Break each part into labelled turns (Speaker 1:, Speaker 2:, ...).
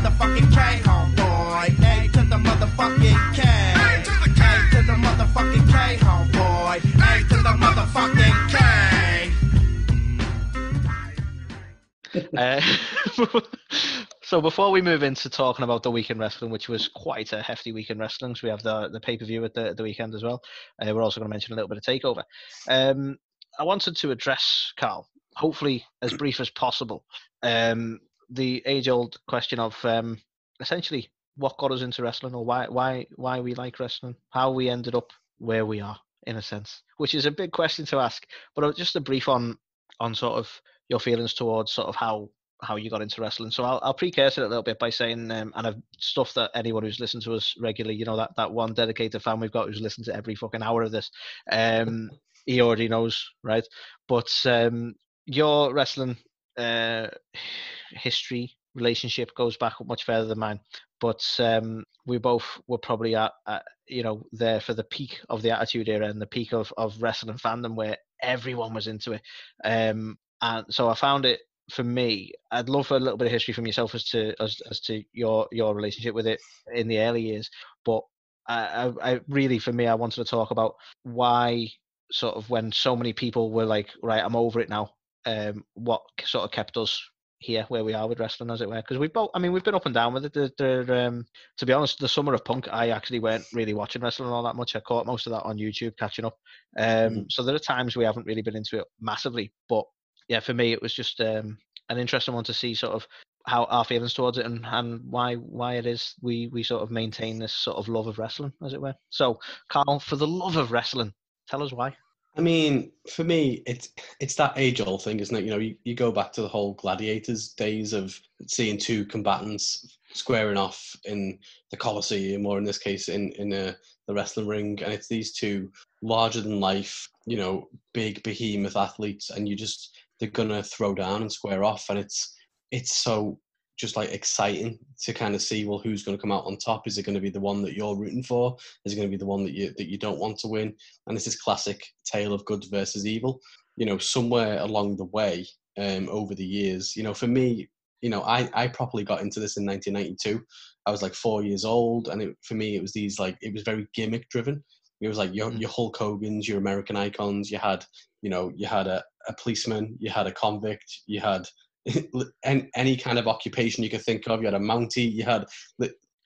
Speaker 1: motherfucking K, homeboy. A to the motherfucking K. A to the motherfucking K, homeboy. A to the motherfucking K.
Speaker 2: Uh, so before we move into talking about the weekend wrestling, which was quite a hefty weekend wrestling, so we have the the pay per view at the the weekend as well. Uh, we're also going to mention a little bit of takeover. Um, I wanted to address Carl, hopefully as brief as possible, um, the age old question of um, essentially what got us into wrestling, or why why why we like wrestling, how we ended up where we are, in a sense, which is a big question to ask. But uh, just a brief on on sort of your feelings towards sort of how how you got into wrestling. So I'll, I'll precursor it a little bit by saying, um, and I've stuff that anyone who's listened to us regularly, you know, that, that one dedicated fan we've got who's listened to every fucking hour of this, um, he already knows, right? But um, your wrestling uh, history relationship goes back much further than mine. But um, we both were probably at, at, you know, there for the peak of the Attitude Era and the peak of, of wrestling fandom where everyone was into it. Um, and so I found it for me. I'd love for a little bit of history from yourself as to as, as to your your relationship with it in the early years. But I, I, I really, for me, I wanted to talk about why sort of when so many people were like, right, I'm over it now. Um, what sort of kept us here where we are with wrestling, as it were. Because we've both, I mean, we've been up and down with it. The, the, um, to be honest, the summer of punk, I actually weren't really watching wrestling all that much. I caught most of that on YouTube, catching up. Um, mm. So there are times we haven't really been into it massively. But yeah, for me, it was just um, an interesting one to see sort of how our feelings towards it and, and why why it is we we sort of maintain this sort of love of wrestling, as it were. So, Carl, for the love of wrestling, tell us why.
Speaker 3: I mean, for me, it's it's that age old thing, isn't it? You know, you, you go back to the whole gladiators days of seeing two combatants squaring off in the Colosseum, or in this case, in in a, the wrestling ring, and it's these two larger than life, you know, big behemoth athletes, and you just they're gonna throw down and square off, and it's it's so just like exciting to kind of see well who's going to come out on top? Is it going to be the one that you're rooting for? Is it going to be the one that you that you don't want to win? And this is classic tale of good versus evil. You know somewhere along the way um, over the years you know for me you know I, I properly got into this in 1992 i was like four years old and it, for me it was these like it was very gimmick driven. It was like your, mm. your hulk hogan's your american icons you had you know you had a, a policeman you had a convict you had any, any kind of occupation you could think of. You had a Mountie, you had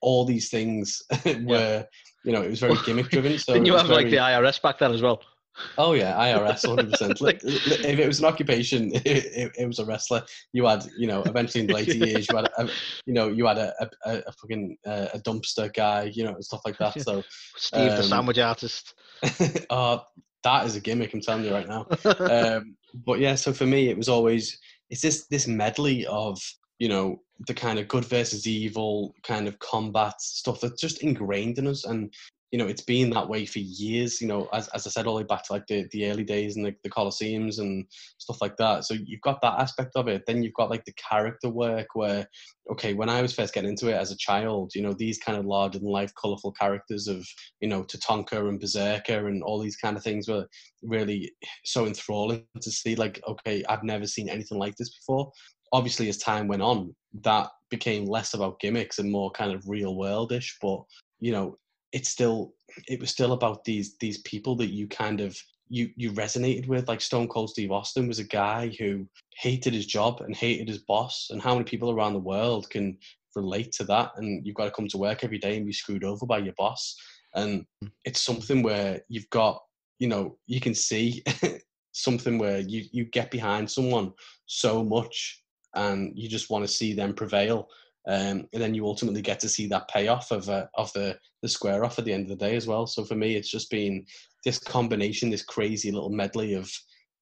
Speaker 3: all these things were, you know, it was very gimmick driven. So
Speaker 2: Didn't you have
Speaker 3: very...
Speaker 2: like the IRS back then as well?
Speaker 3: Oh yeah, IRS, hundred percent. If it was an occupation, it, it, it, was a wrestler. You had, you know, eventually in the later years, you had, a, you know, you had a, a, a fucking uh, a dumpster guy, you know, stuff like that. So
Speaker 2: Steve, um, the sandwich artist.
Speaker 3: oh, that is a gimmick. I'm telling you right now. Um, but yeah, so for me, it was always it's this this medley of you know the kind of good versus evil kind of combat stuff that's just ingrained in us and you know it's been that way for years you know as, as i said all the way back to like the, the early days and the, the colosseums and stuff like that. So you've got that aspect of it. Then you've got like the character work where okay when i was first getting into it as a child you know these kind of larger than life colorful characters of you know tatanka and berserker and all these kind of things were really so enthralling to see like okay i've never seen anything like this before. Obviously as time went on that became less about gimmicks and more kind of real worldish but you know it's still it was still about these these people that you kind of you you resonated with. Like stone cold steve austin was a guy who hated his job and hated his boss and how many people around the world can relate to that? And you've got to come to work every day and be screwed over by your boss. And hmm. it's something where you've got you know you can see something where you you get behind someone so much and you just want to see them prevail um, and then you ultimately get to see that payoff of uh, of the the square off at the end of the day as well. So for me, it's just been this combination, this crazy little medley of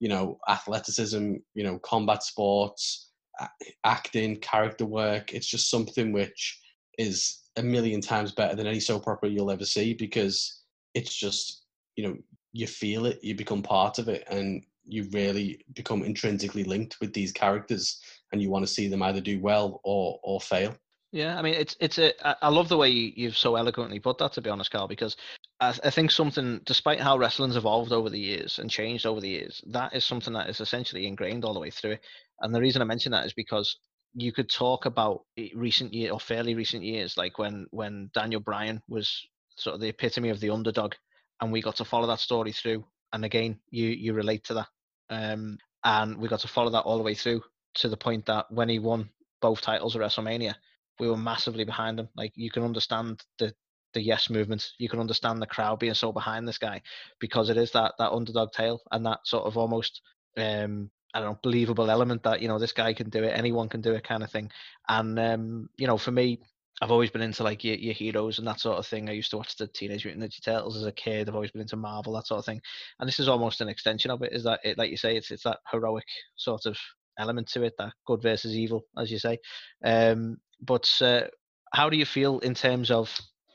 Speaker 3: you know athleticism, you know combat sports, acting, character work. It's just something which is a million times better than any soap opera you'll ever see because it's just you know you feel it, you become part of it, and you really become intrinsically linked with these characters and you want to see them either do well or or fail.
Speaker 2: Yeah, I mean, it's it's a. I love the way you've so eloquently put that. To be honest, Carl, because I, I think something, despite how wrestling's evolved over the years and changed over the years, that is something that is essentially ingrained all the way through. And the reason I mention that is because you could talk about recent year or fairly recent years, like when when Daniel Bryan was sort of the epitome of the underdog, and we got to follow that story through. And again, you you relate to that, um, and we got to follow that all the way through to the point that when he won both titles at WrestleMania, we were massively behind him. Like you can understand the the yes movement. You can understand the crowd being so behind this guy because it is that that underdog tale and that sort of almost um I don't know believable element that you know this guy can do it, anyone can do it kind of thing. And um you know for me, I've always been into like your, your heroes and that sort of thing. I used to watch the Teenage Mutant Ninja Turtles as a kid. I've always been into Marvel, that sort of thing. And this is almost an extension of it. Is that it? Like you say, it's it's that heroic sort of element to it, that good versus evil, as you say. Um, but uh, how do you feel in terms of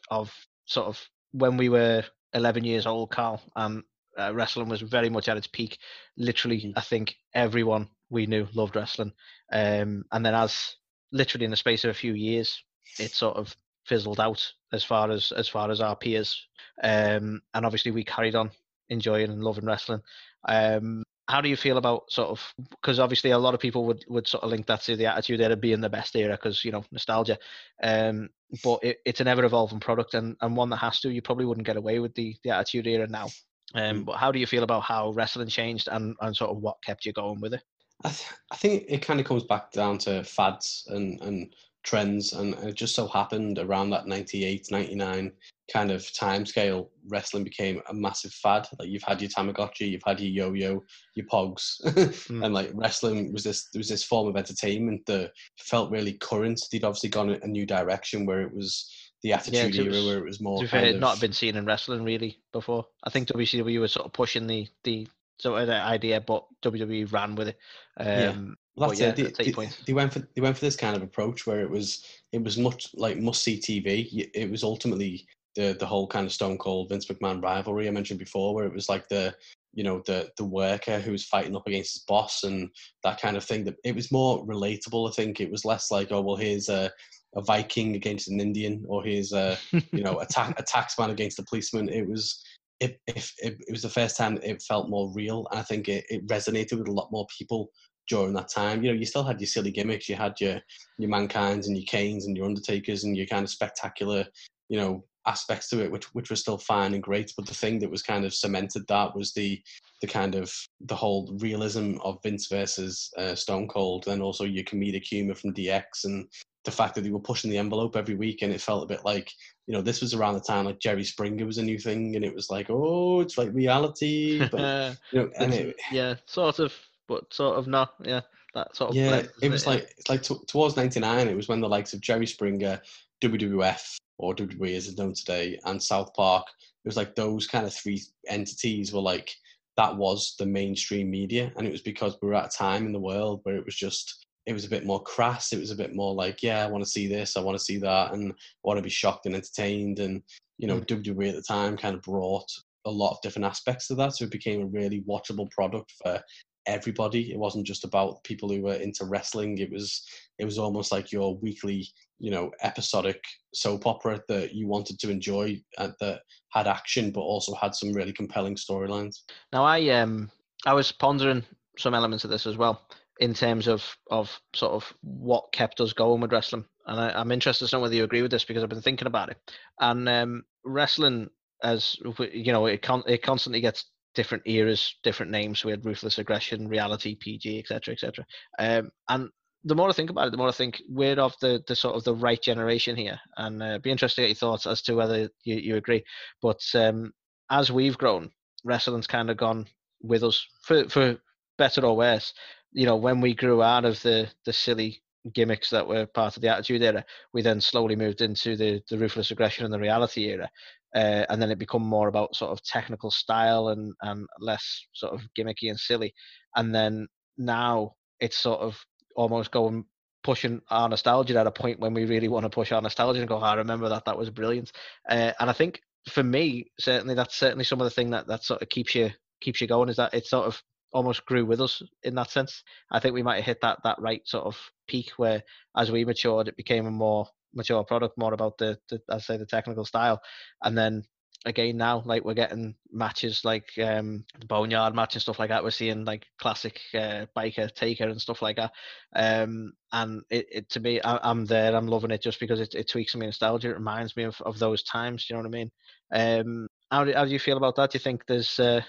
Speaker 2: of sort of when we were 11 years old, Carl, and uh, wrestling was very much at its peak. Literally, mm-hmm. I think everyone we knew loved wrestling. Um, and then as literally in the space of a few years, it sort of fizzled out as far as as far as our peers. Um, and obviously, we carried on enjoying and loving wrestling. Um, how do you feel about sort of because obviously a lot of people would would sort of link that to the attitude era being the best era because you know nostalgia. Um but it, it's an ever evolving product and and one that has to. You probably wouldn't get away with the the attitude era now. Um mm. but how do you feel about how wrestling changed and and sort of what kept you going with it?
Speaker 3: I, th- I think it kind of comes back down to fads and and trends and it just so happened around that 98 99 kind of time scale wrestling became a massive fad like you've had your tamagotchi you've had your yo-yo your pogs mm. and like wrestling was this was this form of entertainment that felt really current they'd obviously gone a new direction where it was the attitude yeah, era where it was more
Speaker 2: to fair, of, not been seen in wrestling really before i think wcw was sort of pushing the the sort of the idea but wwe ran with it um, yeah.
Speaker 3: Well, that's yeah, it. They, they, they, went for they went for this kind of approach where it was it was much like must see TV. It was ultimately the the whole kind of Stone Cold Vince McMahon rivalry I mentioned before, where it was like the you know the the worker who was fighting up against his boss and that kind of thing. That it was more relatable. I think it was less like oh well here's a a Viking against an Indian or here's a you know a, ta- a taxman against a policeman. It was it, it, it was the first time it felt more real, and I think it, it resonated with a lot more people during that time. You know, you still had your silly gimmicks, you had your your mankind's and your Kanes and your Undertakers and your kind of spectacular, you know, aspects to it, which which was still fine and great. But the thing that was kind of cemented that was the the kind of the whole realism of Vince versus uh, Stone Cold, then also your comedic humor from DX and the fact that they were pushing the envelope every week and it felt a bit like you know this was around the time like jerry springer was a new thing and it was like oh it's like reality but you know and it,
Speaker 2: yeah sort of but sort of not. Yeah, that sort of.
Speaker 3: Yeah, blend, it was it? like it's like t- towards '99. It was when the likes of Jerry Springer, WWF or WWE as it's known today, and South Park. It was like those kind of three entities were like that was the mainstream media, and it was because we were at a time in the world where it was just it was a bit more crass. It was a bit more like, yeah, I want to see this, I want to see that, and I want to be shocked and entertained. And you know, mm. WWE at the time kind of brought a lot of different aspects to that, so it became a really watchable product for everybody. It wasn't just about people who were into wrestling. It was it was almost like your weekly, you know, episodic soap opera that you wanted to enjoy and that had action but also had some really compelling storylines.
Speaker 2: Now I um I was pondering some elements of this as well in terms of of sort of what kept us going with wrestling. And I, am interested to know whether you agree with this because I've been thinking about it. And um, wrestling, as you know, it con- it constantly gets different eras, different names. We had Ruthless Aggression, Reality, PG, etc., etc. Um, and the more I think about it, the more I think we're of the, the sort of the right generation here, and uh, be interested to get your thoughts as to whether you, you agree. But um, as we've grown, wrestling's kind of gone with us for for better or worse. You know, when we grew out of the the silly gimmicks that were part of the Attitude Era, we then slowly moved into the the Ruthless Aggression and the Reality Era, uh, and then it become more about sort of technical style and and less sort of gimmicky and silly, and then now it's sort of almost going pushing our nostalgia at a point when we really want to push our nostalgia and go, oh, I remember that that was brilliant, uh, and I think for me certainly that's certainly some of the thing that that sort of keeps you keeps you going is that it sort of almost grew with us in that sense. I think we might have hit that that right sort of peak where as we matured, it became a more mature product, more about the, the I say the technical style, and then again now. Like we're getting matches like um, the Boneyard match and stuff like that. We're seeing like classic uh, biker taker and stuff like that. Um, and it, it to me, I, am there. I'm loving it just because it, it tweaks me nostalgia. It reminds me of, of those times. Do you know what I mean? Um, how do, how do you feel about that? Do you think there's uh,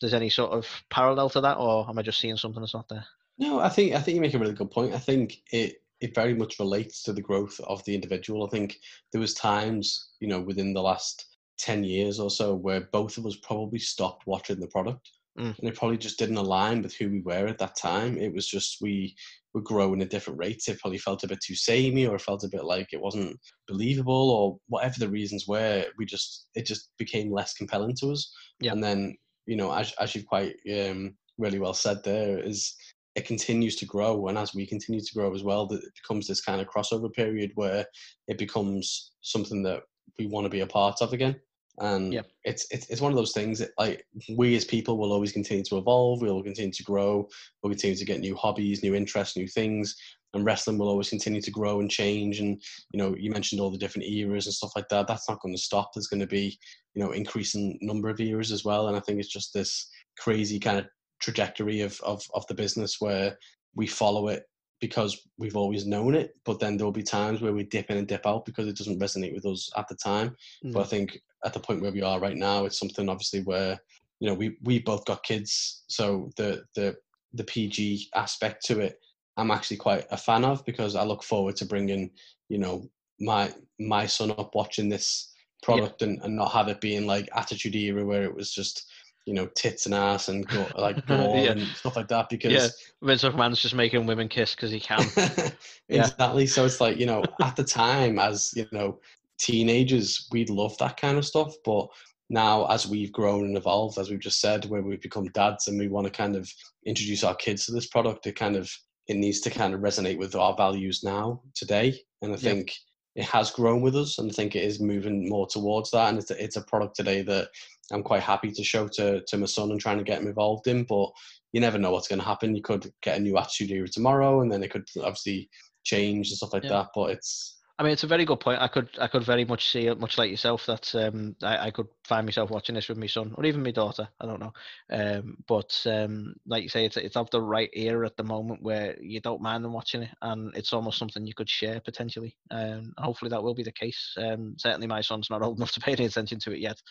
Speaker 2: there's any sort of parallel to that, or am I just seeing something that's not there?
Speaker 3: No, I think I think you make a really good point. I think it it very much relates to the growth of the individual. I think there was times, you know, within the last 10 years or so where both of us probably stopped watching the product mm. and it probably just didn't align with who we were at that time it was just we were growing at different rates it probably felt a bit too samey or it felt a bit like it wasn't believable or whatever the reasons were we just it just became less compelling to us yeah. and then you know as, as you've quite um, really well said there is it continues to grow and as we continue to grow as well that it becomes this kind of crossover period where it becomes something that we want to be a part of again. And yeah. it's, it's it's one of those things that like we as people will always continue to evolve we'll continue to grow we'll continue to get new hobbies new interests new things and wrestling will always continue to grow and change. And you know you mentioned all the different eras and stuff like that. That's not going to stop. There's going to be you know increasing number of eras as well. And i think it's just this crazy kind of trajectory of of, of the business where we follow it because we've always known it, but then there'll be times where we dip in and dip out because it doesn't resonate with us at the time. Mm. But I think at the point where we are right now, it's something obviously where you know we we both got kids, so the the the PG aspect to it, I'm actually quite a fan of because I look forward to bringing you know my my son up watching this product yeah. and, and not have it being like attitude era where it was just you know tits and ass and like yeah. and stuff like that because
Speaker 2: yeah, Vince McMahon's just making women kiss because he can.
Speaker 3: exactly. So it's like you know at the time as you know teenagers we'd love that kind of stuff, but now as we've grown and evolved, as we've just said, where we've become dads and we want to kind of introduce our kids to this product, it kind of it needs to kind of resonate with our values now today, and I think it has grown with us, and I think it is moving more towards that. And it's a, it's a product today that I'm quite happy to show to to my son and trying to get him involved in. But you never know what's going to happen. You could get a new attitude here tomorrow, and then it could obviously change and stuff like yeah. that. But it's
Speaker 2: I mean, it's a very good point. I could, I could very much see it, much like yourself, that um, I, I could find myself watching this with my son or even my daughter. I don't know, um, but um, like you say, it's it's of the right era at the moment where you don't mind them watching it, and it's almost something you could share potentially. Um, hopefully, that will be the case. Um, certainly, my son's not old enough to pay any attention to it yet,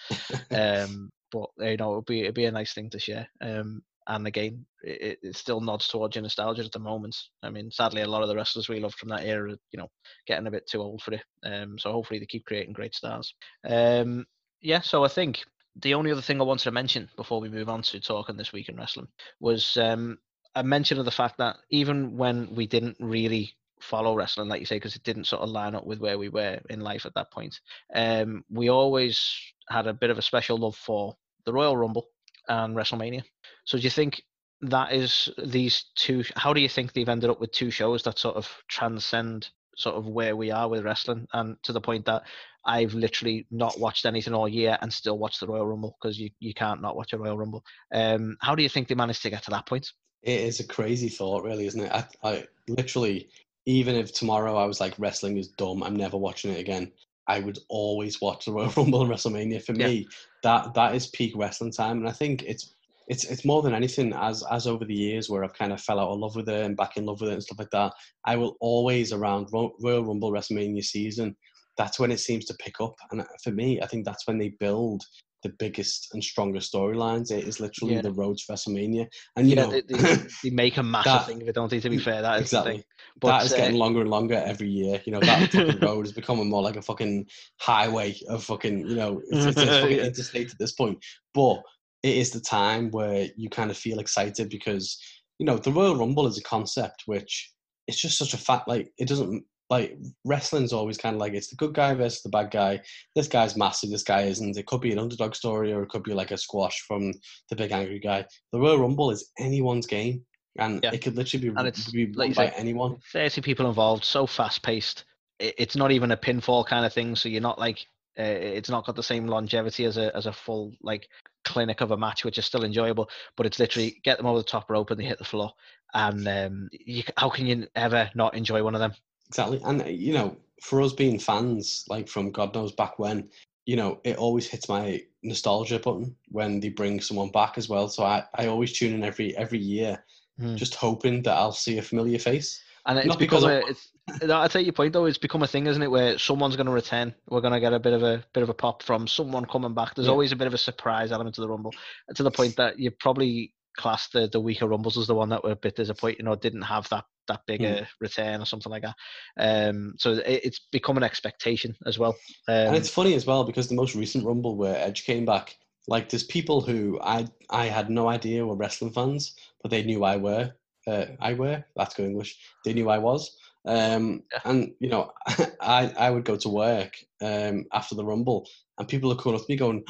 Speaker 2: um, but you know, it'd be it'll be a nice thing to share. Um, and again, it, it still nods towards your nostalgia at the moment. I mean, sadly, a lot of the wrestlers we loved from that era, you know, getting a bit too old for it. Um, so hopefully they keep creating great stars. Um, yeah, so I think the only other thing I wanted to mention before we move on to talking this week in wrestling was um, a mention of the fact that even when we didn't really follow wrestling, like you say, because it didn't sort of line up with where we were in life at that point, um, we always had a bit of a special love for the Royal Rumble and WrestleMania. So do you think that is these two? How do you think they've ended up with two shows that sort of transcend sort of where we are with wrestling, and to the point that I've literally not watched anything all year and still watch the Royal Rumble because you, you can't not watch a Royal Rumble. Um, how do you think they managed to get to that point?
Speaker 3: It is a crazy thought, really, isn't it? I, I literally, even if tomorrow I was like wrestling is dumb, I'm never watching it again. I would always watch the Royal Rumble and WrestleMania. For me, that that is peak wrestling time, and I think it's it's it's more than anything as as over the years where I've kind of fell out of love with it and back in love with it and stuff like that. I will always around Royal Rumble WrestleMania season. That's when it seems to pick up, and for me, I think that's when they build the biggest and strongest storylines. It is literally yeah. the road to WrestleMania, and you yeah, know
Speaker 2: they, they, they, make a massive that, thing of it, don't they? To be fair, that is exactly.
Speaker 3: But, that is uh, getting longer and longer every year. You know that fucking road is becoming more like a fucking highway of fucking you know it's, it's, it's fucking interstate at this point. But it is the time where you kind of feel excited because you know the Royal Rumble is a concept which it's just such a fact like it doesn't like wrestling's always kind of like it's the good guy versus the bad guy. This guy's massive, this guy isn't. It could be an underdog story or it could be like a squash from the big angry guy. The Royal Rumble is anyone's game, and yeah. it could literally be, and it's, be like by say, anyone.
Speaker 2: Thirty people involved, so fast paced. It's not even a pinfall kind of thing, so you're not like uh, it's not got the same longevity as a as a full like clinic of a match, which is still enjoyable. But it's literally get them over the top rope and they hit the floor. And um, you, how can you ever not enjoy one of them?
Speaker 3: Exactly, and you know, for us being fans, like from God knows back when, you know, it always hits my nostalgia button when they bring someone back as well. So I, I always tune in every every year,
Speaker 2: Hmm.
Speaker 3: just hoping that I'll see a familiar face.
Speaker 2: And it's
Speaker 3: Not because
Speaker 2: a. It's, I take your point though. It's become a thing, isn't it? Where someone's going to return. We're going to get a bit of a bit of a pop from someone coming back. There's
Speaker 3: Yeah.
Speaker 2: always a bit of a surprise element to the rumble, to the point that you probably class the the weaker rumbles as the one that were a bit disappointing or didn't have that that big
Speaker 3: Mm.
Speaker 2: a return or something like that. Um, so it, it's become an expectation as well. Um,
Speaker 3: and it's funny as well because the most recent Rumble where Edge came back, like there's people who I I had no idea were wrestling fans, but they knew I were. Uh, I were. That's good English. They knew I was. Um, and you know, I I would go to work um, after the Rumble, and people are calling up to me going,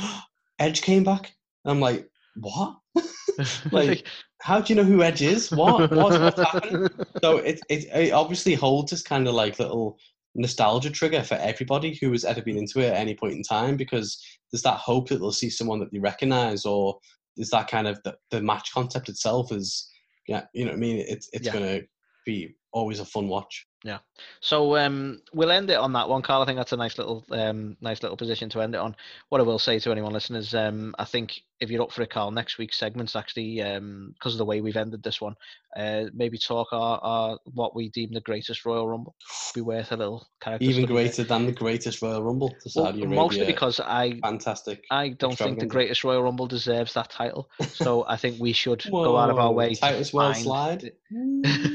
Speaker 3: "Edge came back." And I'm like, "What? like, How do you know who Edge is? What? What's, what's happening?" so it, it it obviously holds this kind of like little nostalgia trigger for everybody who has ever been into it at any point in time because there's that hope that they'll see someone that they recognize or there's that kind of the, the match concept itself is yeah you know what I mean it's it's
Speaker 2: Yeah.
Speaker 3: gonna be always a fun watch
Speaker 2: So um, we'll end it on that one, Carl. I think that's a nice little, um, nice little position to end it on. What I will say to anyone listening is, um, I think if you're up for it, Carl, next week's segment's actually because of the way we've ended this one. Uh, maybe talk our, our what we deem the greatest Royal Rumble. Be worth a little character.
Speaker 3: even
Speaker 2: study
Speaker 3: greater than the greatest Royal Rumble to
Speaker 2: Well,
Speaker 3: Saudi
Speaker 2: mostly because I
Speaker 3: fantastic
Speaker 2: I don't think the greatest Royal Rumble deserves that title. So I think we should go out of our way to
Speaker 3: Titus Worldslide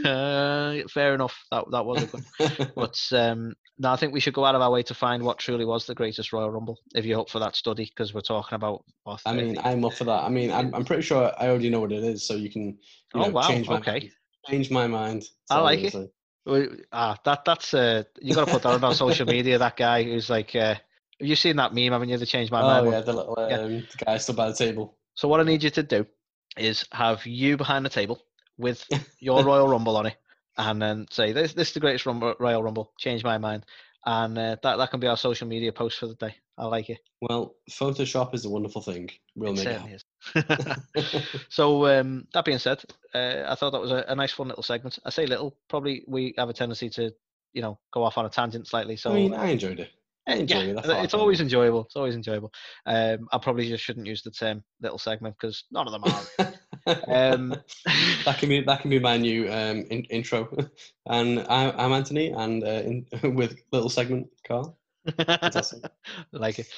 Speaker 2: uh, fair enough. That that was a good. But um, no, I think we should go out of our way to find what truly was the greatest Royal Rumble. If you're up for that study, because we're talking about. What,
Speaker 3: I mean, I'm up for that. I mean, I'm, I'm pretty sure I already know what it is, so you can you
Speaker 2: Oh,
Speaker 3: know,
Speaker 2: wow,
Speaker 3: change my
Speaker 2: okay.
Speaker 3: mind. Change my mind. That's
Speaker 2: I like it. Well, ah, that that's uh, you got to put that on our social media. That guy who's like, uh, have you seen that meme? Haven't you? The change my
Speaker 3: Oh
Speaker 2: mind. one?
Speaker 3: yeah, the little um,
Speaker 2: Yeah.
Speaker 3: the guy stood by the table.
Speaker 2: So what I need you to do is have you behind the table with your Royal Rumble on it, and then say this this is the greatest Rumble, Royal Rumble. Change my mind, and uh, that that can be our social media post for the day. I like it.
Speaker 3: Well, Photoshop is a wonderful thing. We'll
Speaker 2: it
Speaker 3: make
Speaker 2: certainly is. so um, that being said, uh, I thought that was a, a nice, fun little segment. I say little, probably we have a tendency to, you know, go off on a tangent slightly. So
Speaker 3: I mean, I enjoyed it. I
Speaker 2: eh,
Speaker 3: enjoy
Speaker 2: yeah,
Speaker 3: it. That's all I
Speaker 2: it's always enjoyable. It's always enjoyable. Um, I probably just shouldn't use the term little segment because none of them are. um,
Speaker 3: that can be that can be my new um, in, intro. And I, I'm Anthony, and uh, in, with little segment, Carl. Fantastic.
Speaker 2: like it.